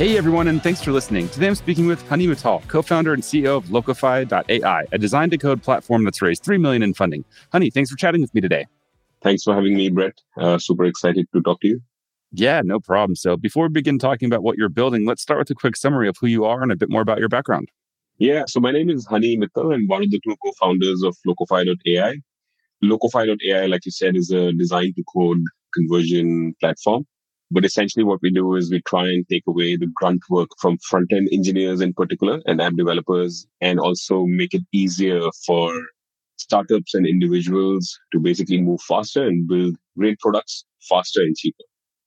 Hey everyone, and thanks for listening. Today I'm speaking with Honey Mittal, co-founder and CEO of Locofy.ai, a design to code platform that's raised three million in funding. Honey, thanks for chatting with me today. Thanks for having me, Brett. Uh, super excited to talk to you. Yeah, no problem. So before we begin talking about what you're building, let's start with a quick summary of who you are and a bit more about your background. Yeah, so my name is Honey Mittal. I'm one of the two co-founders of Locofy.ai. Locofy.ai, like you said, is a design to code conversion platform but essentially what we do is we try and take away the grunt work from front end engineers in particular and app developers and also make it easier for startups and individuals to basically move faster and build great products faster and cheaper.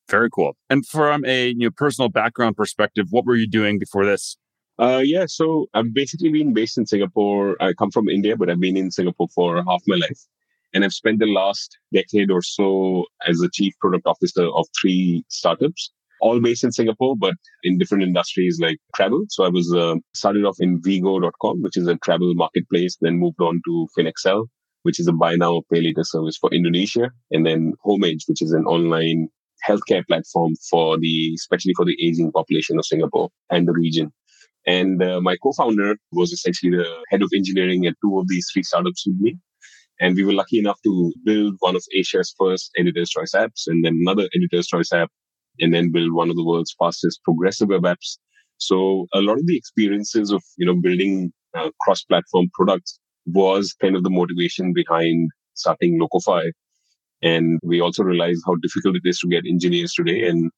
Very cool. And from a you know, personal background perspective, what were you doing before this? Uh, yeah, so I've basically been based in Singapore. I come from India, but I've been in Singapore for half my life. And I've spent the last decade or so as a chief product officer of three startups, all based in Singapore, but in different industries like travel. So I was uh, started off in Wego.com, which is a travel marketplace, then moved on to FinAccel, which is a buy now, pay later service for Indonesia, and then Homage, which is an online healthcare platform for the, especially for the aging population of Singapore and the region. And uh, my co-founder was essentially the head of engineering at two of these three startups with me. And we were lucky enough to build one of Asia's first editor's choice apps and then another editor's choice app and then build one of the world's fastest progressive web apps. So a lot of the experiences of, you know, building uh, cross-platform products was kind of the motivation behind starting Locofy. And we also realized how difficult it is to get engineers today and,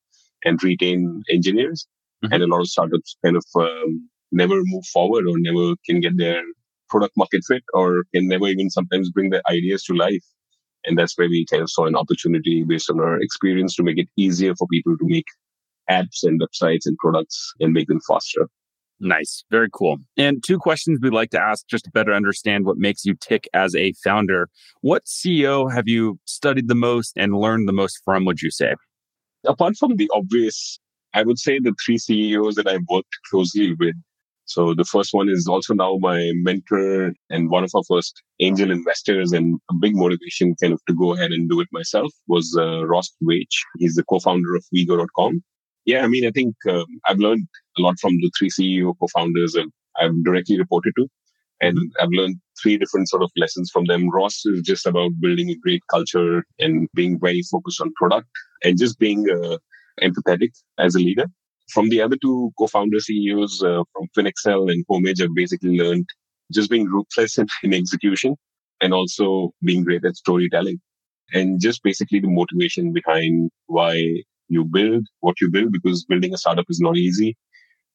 and retain engineers. Mm-hmm. And a lot of startups kind of um, never move forward or never can get their product market fit or can never even sometimes bring their ideas to life. And that's where we kind of saw an opportunity based on our experience to make it easier for people to make apps and websites and products and make them faster. Nice. Very cool. And two questions we'd like to ask just to better understand what makes you tick as a founder. What CEO have you studied the most and learned the most from, would you say? Apart from the obvious, I would say the three CEOs that I've worked closely with so the first one is also now my mentor and one of our first angel investors and a big motivation kind of to go ahead and do it myself was uh, Ross Veitch. He's the co-founder of Wego.com. Yeah, I mean, I think um, I've learned a lot from the three CEO co-founders and I've directly reported to. And mm-hmm. I've learned three different sort of lessons from them. Ross is just about building a great culture and being very focused on product and just being uh, empathetic as a leader from the other two co-founder CEOs uh, from FinAccel and Homage, I've basically learned just being ruthless in, in execution and also being great at storytelling and just basically the motivation behind why you build what you build because building a startup is not easy.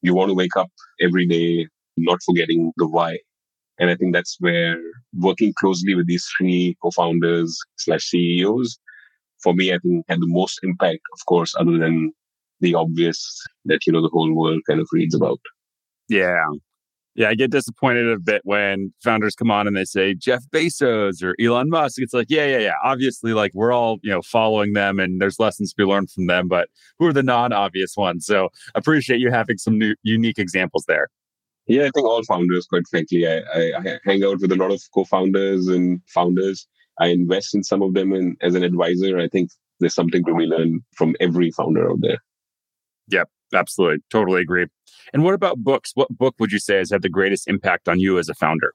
You want to wake up every day not forgetting the why. And I think that's where working closely with these three co-founders slash CEOs, for me, I think had the most impact, of course, other than the obvious that you know the whole world kind of reads about. Yeah. Yeah, I get disappointed a bit when founders come on and they say Jeff Bezos or Elon Musk. It's like, yeah, yeah, yeah. Obviously, like we're all, you know, following them and there's lessons to be learned from them, but who are the non-obvious ones? So appreciate you having some new unique examples there. Yeah, I think all founders, quite frankly, I, I, I hang out with a lot of co-founders and founders. I invest in some of them and as an advisor, I think there's something to be learned from every founder out there. Yep, absolutely. Totally agree. And what about books? What book would you say has had the greatest impact on you as a founder?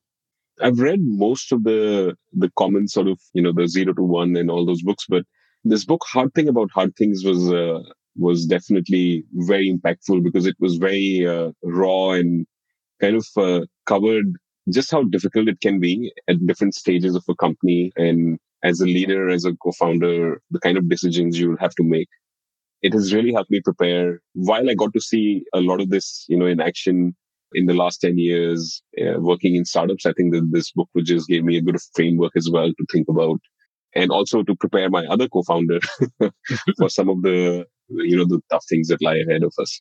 I've read most of the the common sort of, you know, the zero to one and all those books, but this book, Hard Thing About Hard Things, was uh, was definitely very impactful because it was very uh, raw and kind of uh, covered just how difficult it can be at different stages of a company and as a leader, as a co-founder, the kind of decisions you will have to make it has really helped me prepare. While I got to see a lot of this, you know, in action in the last 10 years, uh, working in startups, I think that this book would just gave me a good framework as well to think about and also to prepare my other co-founder for some of the, you know, the tough things that lie ahead of us.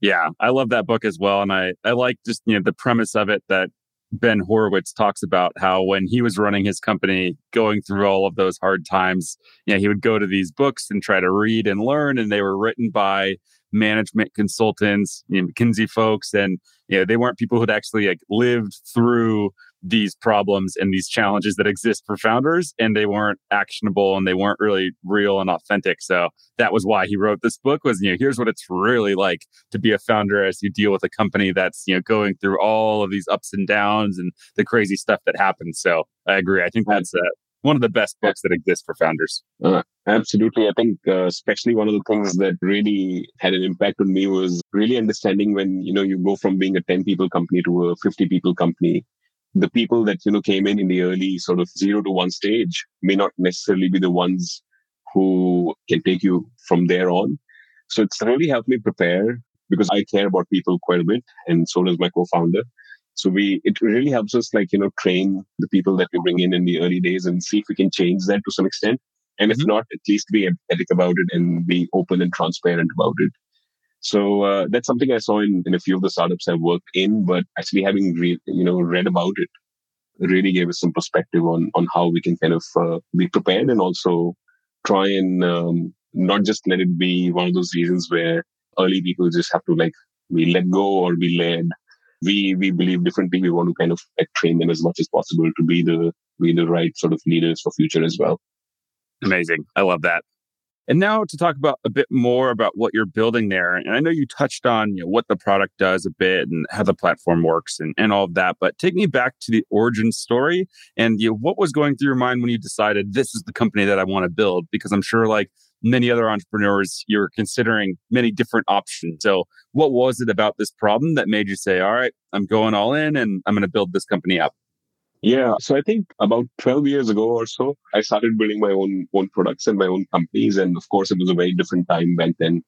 Yeah, I love that book as well. And I, I like just, you know, the premise of it that Ben Horowitz talks about how when he was running his company, going through all of those hard times, you know, he would go to these books and try to read and learn, and they were written by management consultants, you know, McKinsey folks, and you know, they weren't people who'd actually like lived through these problems and these challenges that exist for founders and they weren't actionable and they weren't really real and authentic. So that was why he wrote this book was you know here's what it's really like to be a founder as you deal with a company that's you know going through all of these ups and downs and the crazy stuff that happens. So i agree. I think that's uh, one of the best books that exist for founders. Uh, absolutely. I think uh, especially one of the things that really had an impact on me was really understanding when you know you go from being a 10 people company to a 50 people company the people that you know came in in the early sort of zero to one stage may not necessarily be the ones who can take you from there on. So it's really helped me prepare because i care about people quite a bit and so does my co-founder. So we it really helps us like you know train the people that we bring in in the early days and see if we can change that to some extent. And if mm-hmm. not at least be empathetic about it and be open and transparent about it so uh, that's something I saw in, in a few of the startups I've worked in, but actually having re- you know read about it really gave us some perspective on on how we can kind of uh, be prepared and also try and um, not just let it be one of those reasons where early people just have to like be let go or be led. We we believe differently. We want to kind of like train them as much as possible to be the be the right sort of leaders for future as well. Amazing. I love that. And now to talk about a bit more about what you're building there. And I know you touched on you know, what the product does a bit and how the platform works and, and all of that, but take me back to the origin story and you know, what was going through your mind when you decided this is the company that I want to build? Because I'm sure like many other entrepreneurs, you're considering many different options. So what was it about this problem that made you say, all right, I'm going all in and I'm going to build this company up? Yeah. So I think about 12 years ago or so, I started building my own own products and my own companies. And of course, it was a very different time back then.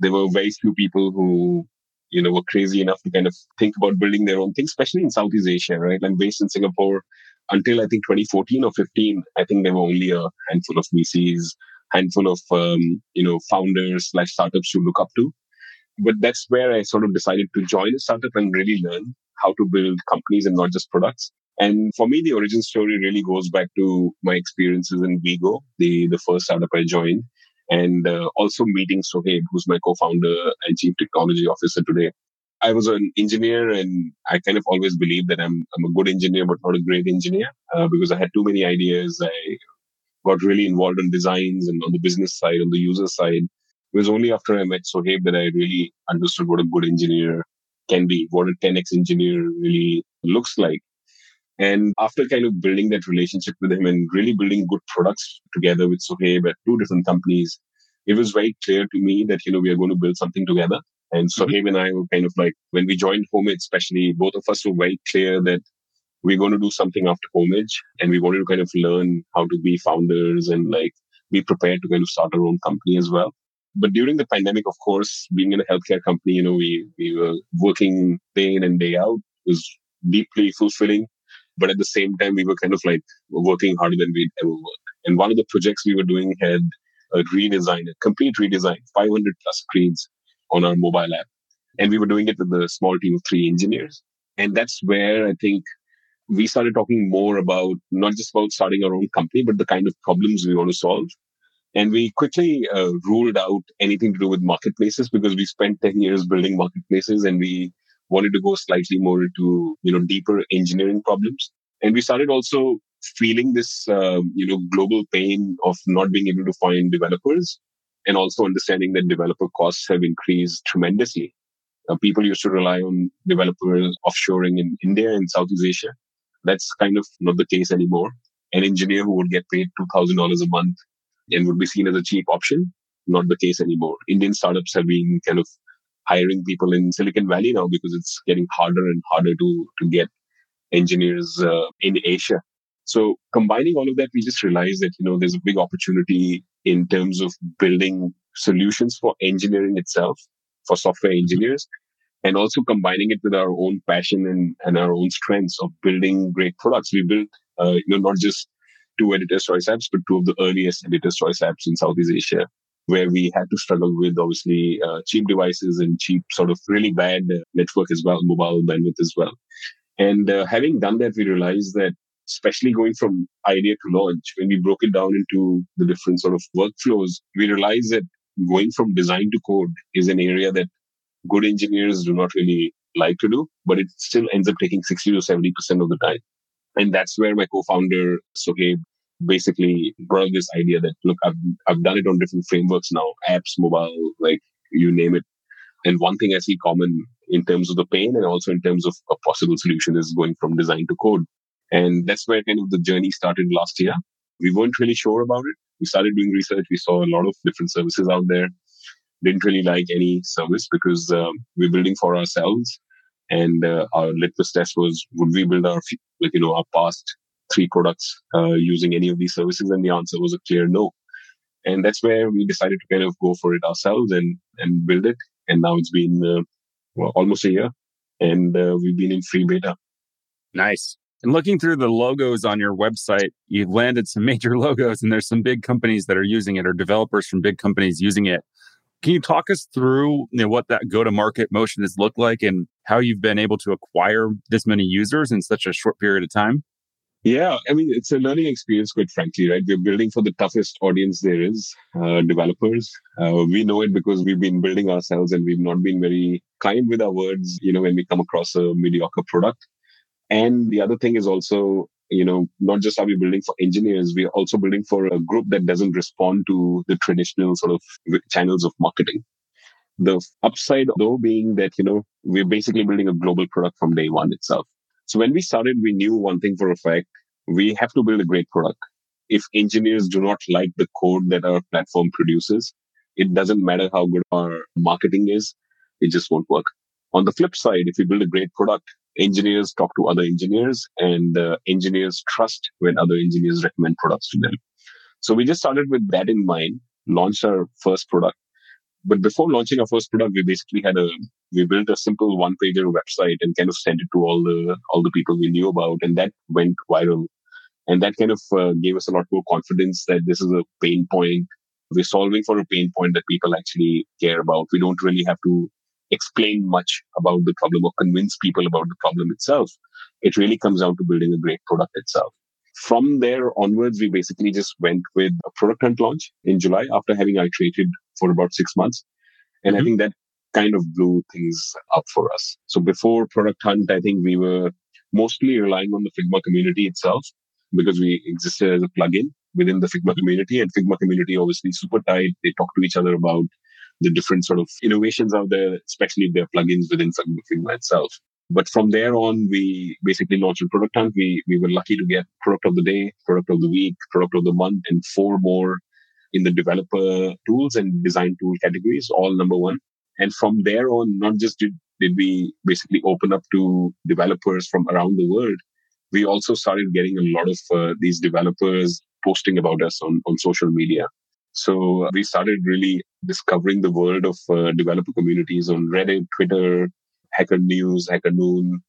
There were very few people who, you know, were crazy enough to kind of think about building their own thing, especially in Southeast Asia, right? I'm based in Singapore until I think 2014 or 15. I think there were only a handful of VCs, handful of, um, you know, founders slash startups to look up to. But that's where I sort of decided to join a startup and really learn how to build companies and not just products. And for me, the origin story really goes back to my experiences in Wego, the, the first startup I joined, and uh, also meeting Sohaib, who's my co-founder and chief technology officer today. I was an engineer and I kind of always believed that I'm, I'm a good engineer, but not a great engineer uh, because I had too many ideas. I got really involved in designs and on the business side, on the user side. It was only after I met Sohaib that I really understood what a good engineer can be, what a 10x engineer really looks like. And after kind of building that relationship with him and really building good products together with Sohaib at two different companies, it was very clear to me that, you know, we are going to build something together. And mm-hmm. And I were kind of like, when we joined Homage, especially, both of us were very clear that we're going to do something after Homage and we wanted to kind of learn how to be founders and like be prepared to kind of start our own company as well. But during the pandemic, of course, being in a healthcare company, you know, we, we were working day in and day out. It was deeply fulfilling but at the same time, we were kind of like working harder than we'd ever worked. And one of the projects we were doing had a redesign, a complete redesign, 500 plus screens on our mobile app. And we were doing it with a small team of three engineers. And that's where I think we started talking more about not just about starting our own company, but the kind of problems we want to solve. And we quickly uh, ruled out anything to do with marketplaces because we spent 10 years building marketplaces and we wanted to go slightly more into you know deeper engineering problems. And we started also feeling this uh, you know global pain of not being able to find developers and also understanding that developer costs have increased tremendously. Uh, people used to rely on developers offshoring in india and southeast asia. That's kind of not the case anymore. An engineer who would get paid $2000 a month and would be seen as a cheap option not the case anymore. Indian startups have been kind of hiring people in Silicon Valley now because it's getting harder and harder to, to get engineers uh, in Asia. So combining all of that, we just realized that, you know, there's a big opportunity in terms of building solutions for engineering itself, for software engineers, and also combining it with our own passion and, and our own strengths of building great products. We built, uh, you know, not just two editor's choice apps, but two of the earliest editor's choice apps in Southeast Asia where we had to struggle with obviously uh, cheap devices and cheap sort of really bad uh, network as well, mobile bandwidth as well. And uh, having done that, we realized that especially going from idea to launch, when we broke it down into the different sort of workflows, we realized that going from design to code is an area that good engineers do not really like to do, but it still ends up taking 60 to 70% of the time. And that's where my co-founder, Sohaib, basically brought this idea that, look, I've, I've done it on different frameworks now, apps, mobile, like you name it. And one thing I see common in terms of the pain and also in terms of a possible solution is going from design to code. And that's where kind of the journey started last year. We weren't really sure about it. We started doing research. We saw a lot of different services out there. Didn't really like any service because um, we're building for ourselves. And uh, our litmus test was, would we build our, like, you know, our past three products uh, using any of these services? And the answer was a clear no. And that's where we decided to kind of go for it ourselves and, and build it. And now it's been uh, well, almost a year and uh, we've been in free beta. Nice. And looking through the logos on your website, you've landed some major logos and there's some big companies that are using it or developers from big companies using it. Can you talk us through you know, what that go to market motion has looked like and how you've been able to acquire this many users in such a short period of time? Yeah, I mean, it's a learning experience, quite frankly, right? We're building for the toughest audience there is, uh, developers. Uh, we know it because we've been building ourselves and we've not been very kind with our words, you know, when we come across a mediocre product. And the other thing is also, you know, not just are we building for engineers, we are also building for a group that doesn't respond to the traditional sort of channels of marketing. The upside though being that, you know, we're basically building a global product from day one itself. So when we started, we knew one thing for a fact. We have to build a great product. If engineers do not like the code that our platform produces, it doesn't matter how good our marketing is. It just won't work. On the flip side, if we build a great product, engineers talk to other engineers and uh, engineers trust when other engineers recommend products to them. So we just started with that in mind, launched our first product. But before launching our first product, we basically had a we built a simple one pager website and kind of sent it to all the all the people we knew about and that went viral. And that kind of uh, gave us a lot more confidence that this is a pain point. We're solving for a pain point that people actually care about. We don't really have to explain much about the problem or convince people about the problem itself. It really comes down to building a great product itself. From there onwards we basically just went with a product hunt launch in july after having iterated for about six months and mm-hmm. I think that kind of blew things up for us. So before Product Hunt, I think we were mostly relying on the Figma community itself because we existed as a plugin within the Figma community and Figma community obviously super tight. They talk to each other about the different sort of innovations out there, especially if they're plugins within Figma itself. But from there on, we basically launched a product hunt. We, we were lucky to get product of the day, product of the week, product of the month, and four more in the developer tools and design tool categories, all number one. And from there on, not just did, did we basically open up to developers from around the world, we also started getting a lot of uh, these developers posting about us on, on social media. So uh, we started really discovering the world of uh, developer communities on Reddit, Twitter, Hacker News, Hacker Noon.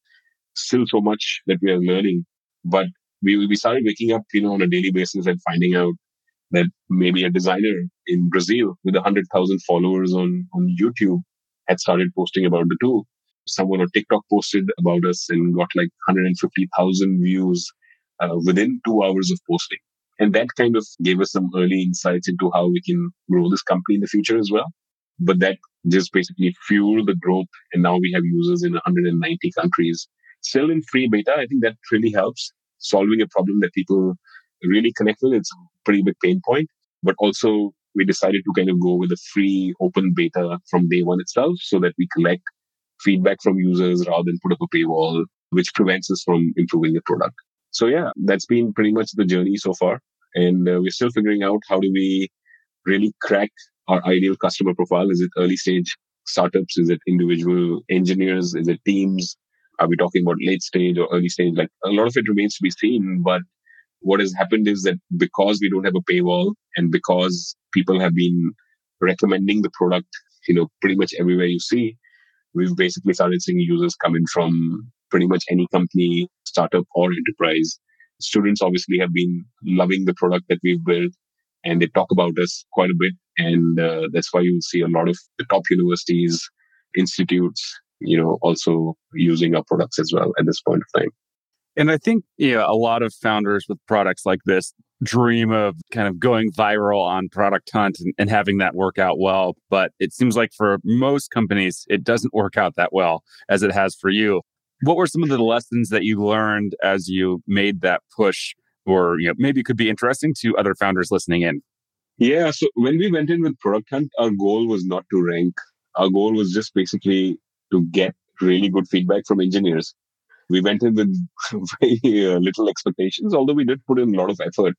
Still so much that we are learning, but we we started waking up, you know, on a daily basis and finding out that maybe a designer in Brazil with 100,000 followers on, on YouTube had started posting about the tool. Someone on TikTok posted about us and got like 150,000 views uh, within two hours of posting. And that kind of gave us some early insights into how we can grow this company in the future as well. But that just basically fueled the growth. And now we have users in 190 countries. Still in free beta, I think that really helps solving a problem that people really connect with. It's a pretty big pain point. But also, we decided to kind of go with a free open beta from day one itself so that we collect feedback from users rather than put up a paywall, which prevents us from improving the product. So, yeah, that's been pretty much the journey so far. And uh, we're still figuring out how do we really crack our ideal customer profile. Is it early stage startups? Is it individual engineers? Is it teams? Are we talking about late stage or early stage? Like a lot of it remains to be seen, but what has happened is that because we don't have a paywall and because people have been recommending the product, you know, pretty much everywhere you see, we've basically started seeing users coming from pretty much any company, startup or enterprise. Students obviously have been loving the product that we've built and they talk about us quite a bit And uh, that's why you'll see a lot of the top universities, institutes, you know, also using our products as well at this point of time. And I think, yeah, you know, a lot of founders with products like this dream of kind of going viral on Product Hunt and, and, having that work out well. But it seems like for most companies, it doesn't work out that well as it has for you. What were some of the lessons that you learned as you made that push, or you know, maybe it could be interesting to other founders listening in? Yeah. So when we went in with Product Hunt, our goal was not to rank. Our goal was just basically to get really good feedback from engineers. We went in with very uh, little expectations, although we did put in a lot of effort.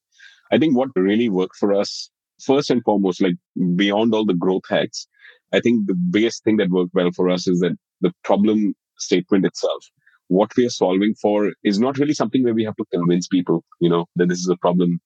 I think what really worked for us, first and foremost, like beyond all the growth hacks, I think the biggest thing that worked well for us is that the problem statement itself, what we are solving for is not really something where we have to convince people, you know, that this is a problem.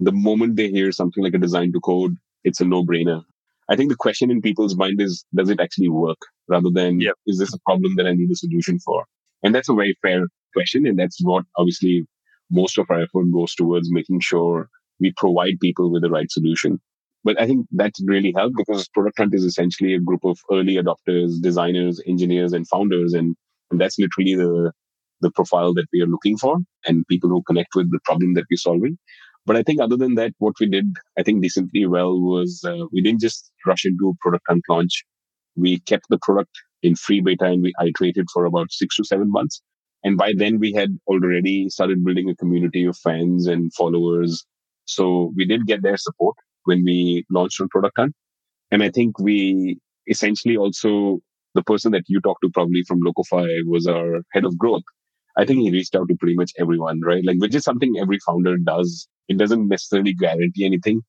The moment they hear something like a design to code, it's a no brainer. I think the question in people's mind is, does it actually work rather than, yep. is this a problem that I need a solution for? And that's a very fair question. And that's what obviously most of our effort goes towards making sure we provide people with the right solution. But I think that's really helped because Product Hunt is essentially a group of early adopters, designers, engineers, and founders. And, and that's literally the, the profile that we are looking for and people who connect with the problem that we're solving. But I think other than that, what we did, I think decently well was uh, we didn't just rush into product hunt launch. We kept the product in free beta and we iterated for about six to seven months. And by then we had already started building a community of fans and followers. So we did get their support when we launched on Product Hunt. And I think we essentially also, the person that you talked to probably from Locofy was our head of growth. I think he reached out to pretty much everyone, right? Like, which is something every founder does. It doesn't necessarily guarantee anything,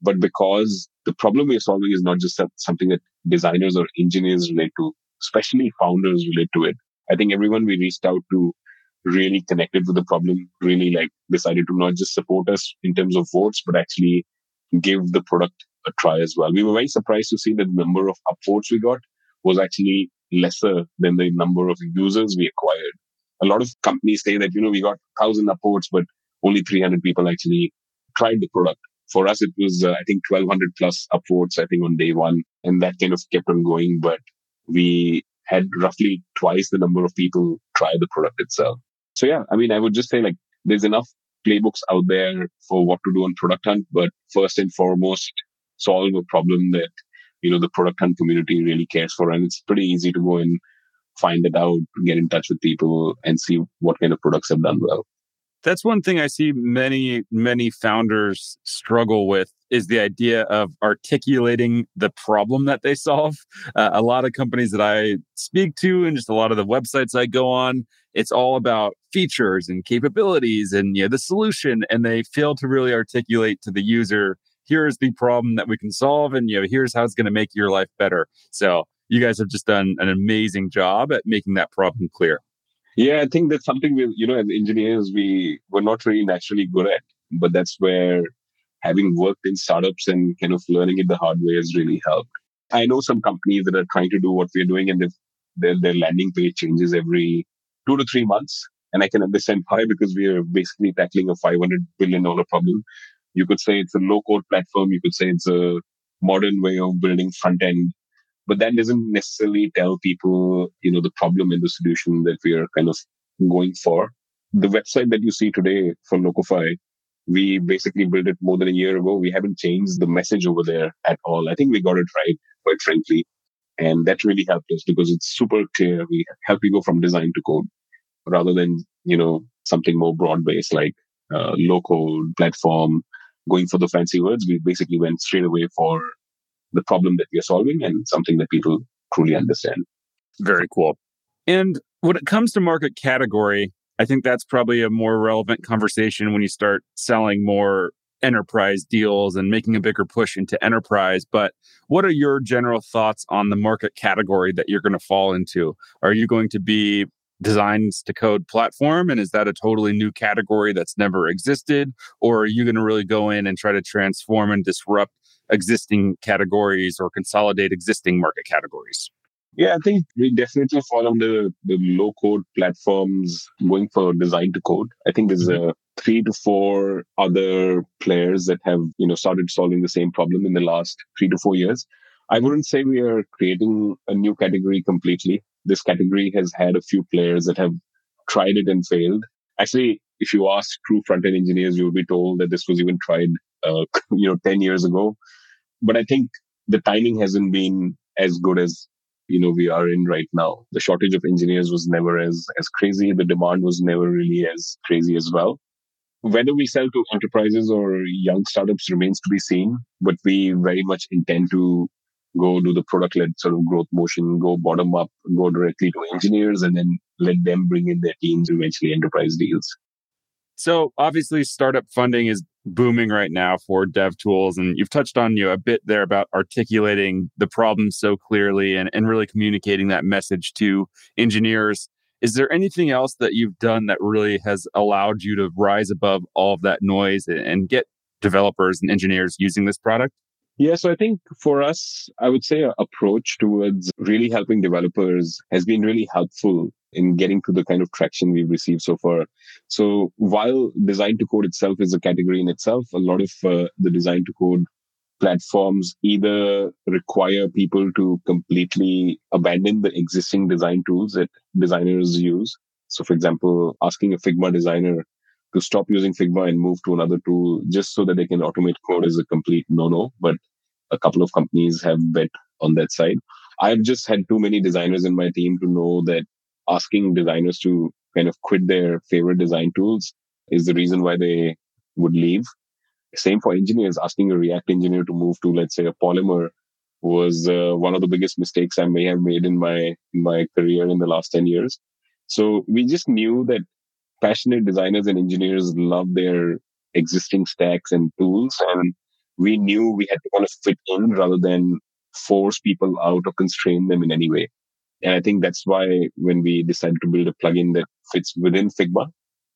but because the problem we're solving is not just something that designers or engineers relate to, especially founders relate to it. I think everyone we reached out to really connected with the problem, really like decided to not just support us in terms of votes, but actually give the product a try as well. We were very surprised to see that the number of upvotes we got was actually lesser than the number of users we acquired a lot of companies say that, you know, we got 1,000 upvotes, but only 300 people actually tried the product. For us, it was, uh, I think, 1,200 plus upvotes, I think, on day one. And that kind of kept on going. But we had roughly twice the number of people try the product itself. So, yeah, I mean, I would just say like there's enough playbooks out there for what to do on Product Hunt. But first and foremost, solve a problem that, you know, the Product Hunt community really cares for. And it's pretty easy to go and find it out, get in touch with people, and see what kind of products have done well. That's one thing I see many, many founders struggle with is the idea of articulating the problem that they solve. Uh, a lot of companies that I speak to and just a lot of the websites I go on, it's all about features and capabilities and you know, the solution. And they fail to really articulate to the user, here's the problem that we can solve. And you know, here's how it's going to make your life better. So you guys have just done an amazing job at making that problem clear. Yeah, I think that's something we, you know, as engineers, we were not really naturally good at, but that's where having worked in startups and kind of learning it the hard way has really helped. I know some companies that are trying to do what we're doing and their, their landing page changes every two to three months. And I can understand why, because we are basically tackling a $500 billion problem. You could say it's a low code platform. You could say it's a modern way of building front end but that doesn't necessarily tell people, you know, the problem and the solution that we are kind of going for. The website that you see today for Locofy, we basically built it more than a year ago. We haven't changed the message over there at all. I think we got it right, quite frankly. And that really helped us because it's super clear. We help you go from design to code rather than, you know, something more broad based like uh, platform, going for the fancy words. We basically went straight away for the problem that we are solving and something that people truly understand. Very cool. And when it comes to market category, I think that's probably a more relevant conversation when you start selling more enterprise deals and making a bigger push into enterprise. But what are your general thoughts on the market category that you're going to fall into? Are you going to be designs to code platform? And is that a totally new category that's never existed? Or are you going to really go in and try to transform and disrupt existing categories or consolidate existing market categories? Yeah, I think we definitely fall on the, the low code platforms going for design to code. I think there's a three to four other players that have, you know, started solving the same problem in the last three to four years. I wouldn't say we are creating a new category completely. This category has had a few players that have tried it and failed. Actually, if you ask true front end engineers, you'll be told that this was even tried, uh, you know, 10 years ago. But I think the timing hasn't been as good as you know we are in right now. The shortage of engineers was never as as crazy. The demand was never really as crazy as well. Whether we sell to enterprises or young startups remains to be seen but we very much intend to go do the product led sort of growth motion go bottom up go directly to engineers and then let them bring in their teams eventually enterprise deals. So obviously startup funding is booming right now for dev tools. And you've touched on you know, a bit there about articulating the problem so clearly and, and really communicating that message to engineers. Is there anything else that you've done that really has allowed you to rise above all of that noise and get developers and engineers using this product? Yeah, so I think for us, I would say our approach towards really helping developers has been really helpful in getting to the kind of traction we've received so far. So while design to code itself is a category in itself, a lot of uh, the design to code platforms either require people to completely abandon the existing design tools that designers use. So for example, asking a Figma designer to stop using Figma and move to another tool just so that they can automate code is a complete no-no. But a couple of companies have bet on that side. I've just had too many designers in my team to know that asking designers to kind of quit their favorite design tools is the reason why they would leave. Same for engineers, asking a React engineer to move to, let's say, a Polymer was uh, one of the biggest mistakes I may have made in my in my career in the last 10 years. So we just knew that passionate designers and engineers love their existing stacks and tools. And we knew we had to kind of fit in rather than force people out or constrain them in any way. And I think that's why when we decided to build a plugin that fits within Figma,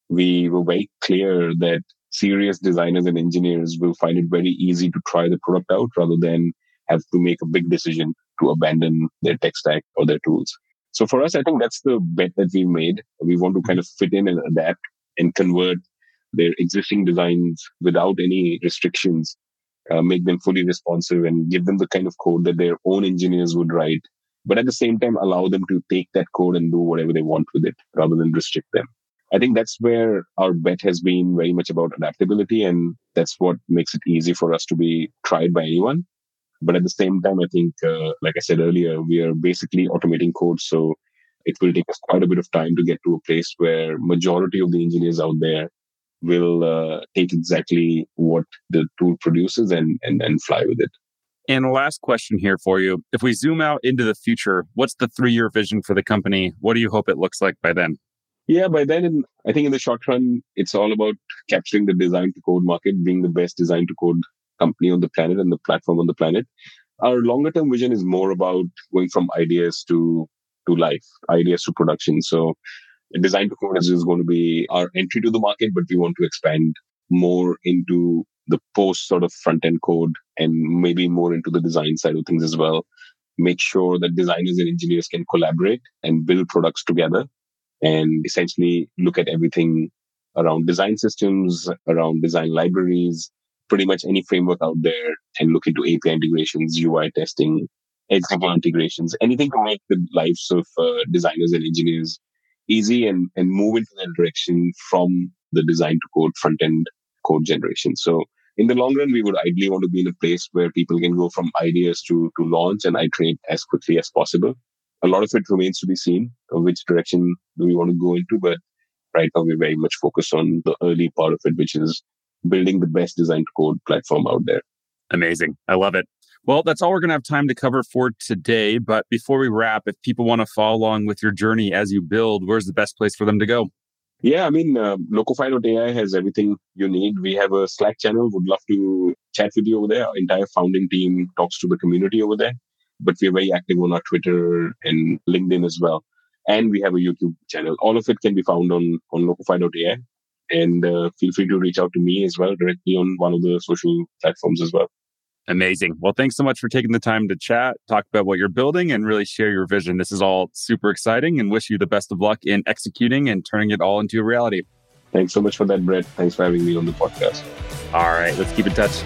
we were very clear that serious designers and engineers will find it very easy to try the product out rather than have to make a big decision to abandon their tech stack or their tools. So for us, I think that's the bet that we made. We want to kind of fit in and adapt and convert their existing designs without any restrictions, uh, make them fully responsive and give them the kind of code that their own engineers would write but at the same time allow them to take that code and do whatever they want with it rather than restrict them. I think that's where our bet has been very much about adaptability. And that's what makes it easy for us to be tried by anyone. But at the same time, I think, uh, like I said earlier, we are basically automating code. So it will take us quite a bit of time to get to a place where majority of the engineers out there will uh, take exactly what the tool produces and, and, and fly with it. And last question here for you. If we zoom out into the future, what's the three year vision for the company? What do you hope it looks like by then? Yeah, by then, in, I think in the short run, it's all about capturing the design to code market, being the best design to code company on the planet and the platform on the planet. Our longer term vision is more about going from ideas to to life, ideas to production. So design to code is going to be our entry to the market, but we want to expand more into the post sort of front end code and maybe more into the design side of things as well. Make sure that designers and engineers can collaborate and build products together and essentially look at everything around design systems, around design libraries, pretty much any framework out there and look into API integrations, UI testing, XDB integrations, anything to make the lives of uh, designers and engineers easy and, and move into that direction from the design to code front end code generation. So in the long run, we would ideally want to be in a place where people can go from ideas to, to launch and iterate as quickly as possible. A lot of it remains to be seen which direction do we want to go into, but right now we're very much focused on the early part of it, which is building the best designed code platform out there. Amazing. I love it. Well, that's all we're going to have time to cover for today. But before we wrap, if people want to follow along with your journey as you build, where's the best place for them to go? Yeah, I mean, uh, Locofy.ai has everything you need. We have a Slack channel. Would love to chat with you over there. Our entire founding team talks to the community over there. But we're very active on our Twitter and LinkedIn as well. And we have a YouTube channel. All of it can be found on, on Locofy.ai. And uh, feel free to reach out to me as well directly on one of the social platforms as well. Amazing. Well, thanks so much for taking the time to chat, talk about what you're building, and really share your vision. This is all super exciting and wish you the best of luck in executing and turning it all into a reality. Thanks so much for that, Brett. Thanks for having me on the podcast. All right, let's keep in touch.